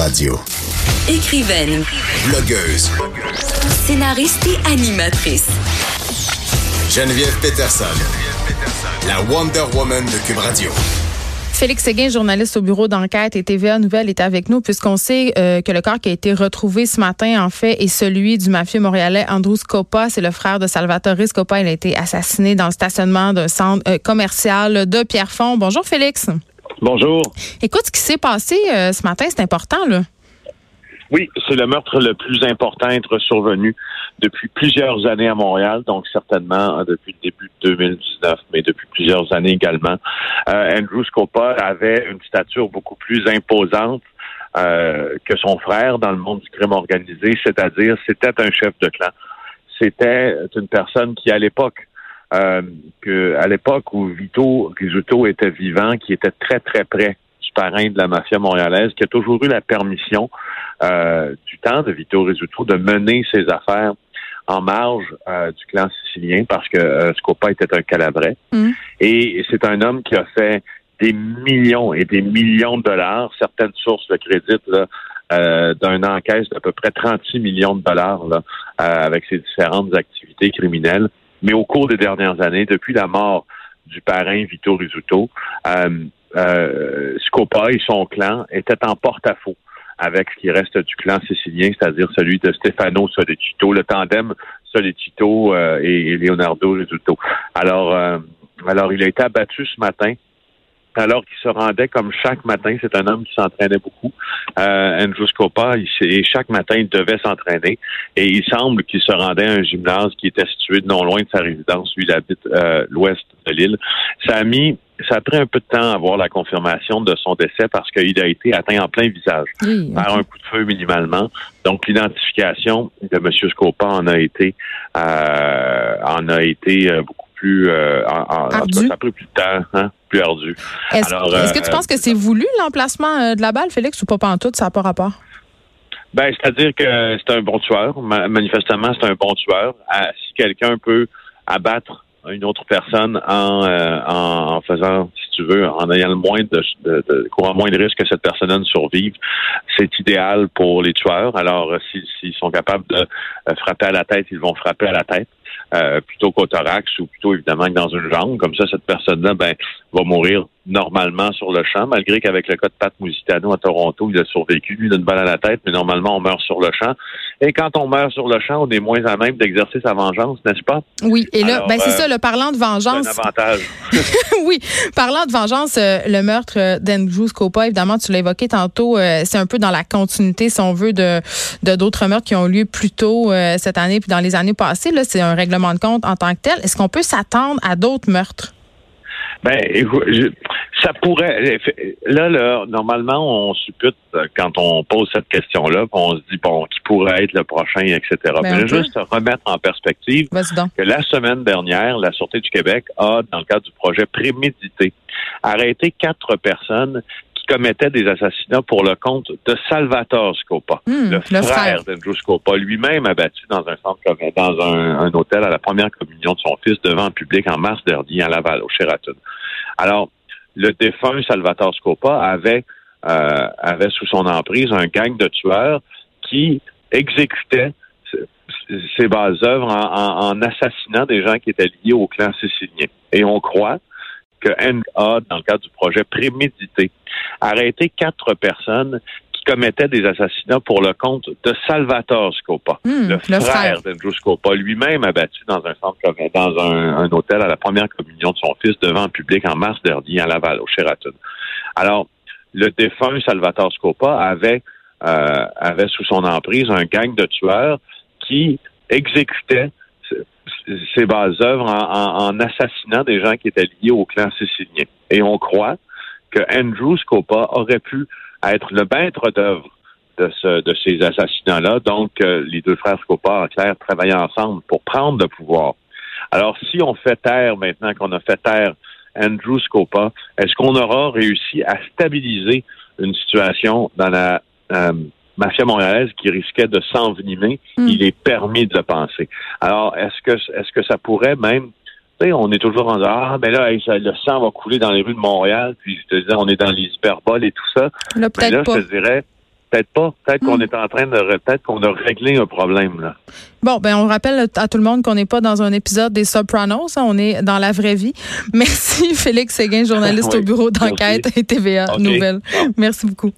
Radio. Écrivaine, Blogueuse. scénariste et animatrice. Geneviève Peterson. La Wonder Woman de Cube Radio. Félix Séguin, journaliste au bureau d'enquête et TVA Nouvelle, est avec nous puisqu'on sait euh, que le corps qui a été retrouvé ce matin, en fait, est celui du mafieux montréalais Andrew Scopa. C'est le frère de Salvatore Scopa. Il a été assassiné dans le stationnement d'un centre euh, commercial de Pierrefonds. Bonjour, Félix. Bonjour. Écoute, ce qui s'est passé euh, ce matin, c'est important, là. Oui, c'est le meurtre le plus important à être survenu depuis plusieurs années à Montréal, donc certainement euh, depuis le début de 2019, mais depuis plusieurs années également. Euh, Andrew Scopa avait une stature beaucoup plus imposante euh, que son frère dans le monde du crime organisé, c'est-à-dire c'était un chef de clan. C'était une personne qui, à l'époque, euh, que à l'époque où Vito Rizzuto était vivant, qui était très très près du parrain de la mafia montréalaise, qui a toujours eu la permission euh, du temps de Vito Rizzuto de mener ses affaires en marge euh, du clan sicilien parce que euh, Scopa était un calabrais. Mm. Et c'est un homme qui a fait des millions et des millions de dollars. Certaines sources le créditent là, euh, d'un encaisse d'à peu près 36 millions de dollars là, euh, avec ses différentes activités criminelles. Mais au cours des dernières années, depuis la mort du parrain Vito Rizzuto, euh, euh, Scopa et son clan étaient en porte-à-faux avec ce qui reste du clan sicilien, c'est-à-dire celui de Stefano Solecito, le tandem Solecito euh, et, et Leonardo Rizzuto. Alors, euh, alors il a été abattu ce matin alors qu'il se rendait comme chaque matin, c'est un homme qui s'entraînait beaucoup, euh, Andrew Scopa, il, et chaque matin, il devait s'entraîner. Et il semble qu'il se rendait à un gymnase qui était situé non loin de sa résidence. Lui, il habite euh, l'ouest de l'île. Ça a mis, ça a pris un peu de temps à avoir la confirmation de son décès parce qu'il a été atteint en plein visage Oui, par un coup de feu minimalement. Donc l'identification de M. Scopa en a été euh, en a été euh, beaucoup plus euh, en, en- en tout cas, Ardu. ça a pris plus de temps, hein, plus ardu. Est-ce Alors, est-ce que euh, tu penses que c'est voulu, l'emplacement euh, de la balle, Félix, ou pas pantoute, ça n'a pas rapport? Ben, c'est-à-dire que c'est un bon tueur. Ma- Manifestement, c'est un bon tueur. Si quelqu'un peut abattre une autre personne en, euh, en, en faisant, tu veux, en ayant le moins de, courant moins de risque que cette personne ne survive, c'est idéal pour les tueurs. Alors, euh, s'ils s'ils sont capables de euh, frapper à la tête, ils vont frapper à la tête. euh, plutôt qu'au thorax ou plutôt évidemment que dans une jambe. Comme ça, cette personne-là ben, va mourir normalement sur le champ, malgré qu'avec le cas de Pat Musitano à Toronto, il a survécu, lui, d'une balle à la tête, mais normalement, on meurt sur le champ. Et quand on meurt sur le champ, on est moins à même d'exercer sa vengeance, n'est-ce pas? Oui, et là, ben, c'est euh, ça, le parlant de C'est un vengeance. avantage. oui, parlant de vengeance, euh, le meurtre d'Andrew Scopa, évidemment, tu l'as évoqué tantôt, euh, c'est un peu dans la continuité, si on veut, de de d'autres meurtres qui ont lieu plus tôt cette année puis dans les années passées. Là, c'est un règlement de compte en tant que tel. Est-ce qu'on peut s'attendre à d'autres meurtres? Ben, je- ça pourrait. Là, là, normalement, on suppute euh, quand on pose cette question-là, on se dit bon, qui pourrait être le prochain, etc. Ben, Mais là, juste remettre en perspective que la semaine dernière, la Sûreté du Québec a, dans le cadre du projet Prémédité, arrêté quatre personnes qui commettaient des assassinats pour le compte de Salvatore Scopa, Hmm, le, le frère, d'Andrew Scopa, lui-même abattu dans un centre dans un, un hôtel à la première communion de son fils devant le public en mars dernier à Laval, au Sheraton. Alors, le défunt Salvatore Scopa avait, euh, avait sous son emprise un gang de tueurs qui exécutaient c- ses bases œuvres en, en- en assassinant des gens qui étaient liés au clan sicilien. Et on croit que NA, dans le cadre du projet Prémédité, a arrêté quatre personnes qui commettaient des assassinats pour le compte de Salvatore Scopa, Hmm, le, le frère, frère. d'Andrew Scopa, lui-même abattu dans un centre dans un, un hôtel à la première communion de son fils devant le public en mars dernier à Laval, au Sheraton. Alors, le défunt Salvatore Scopa avait, euh, avait sous son emprise un gang de tueurs qui exécutaient c- ses bases œuvres en, assassinant des gens qui étaient liés au clan sicilien. Et on croit que Andrew Scopa aurait pu être le maître d'œuvre de, ce, de ces assassinats-là. Donc, euh, les deux frères Scopa, en clair, travaillaient ensemble pour prendre le pouvoir. Alors, si on fait taire maintenant qu'on a fait taire Andrew Scopa, est-ce qu'on aura réussi à stabiliser une situation dans la euh, mafia montréalaise qui risquait de s'envenimer? Mm. Il est permis de le penser. Alors, est-ce que est-ce que ça pourrait même on est toujours en disant, ah, ben là, le sang va couler dans les rues de Montréal, puis je te disais, on est dans les hyperboles et tout ça. Là, Mais là, peut-être pas. je te dirais, peut-être pas. Peut-être qu'on Mm. est en train de, re- peut-être qu'on a réglé un problème, là. Bon, ben on rappelle à tout le monde qu'on n'est pas dans un épisode des Sopranos, hein, on est dans la vraie vie. Merci Félix Séguin, journaliste Oui, au bureau d'enquête et TVA. Bon. Merci beaucoup.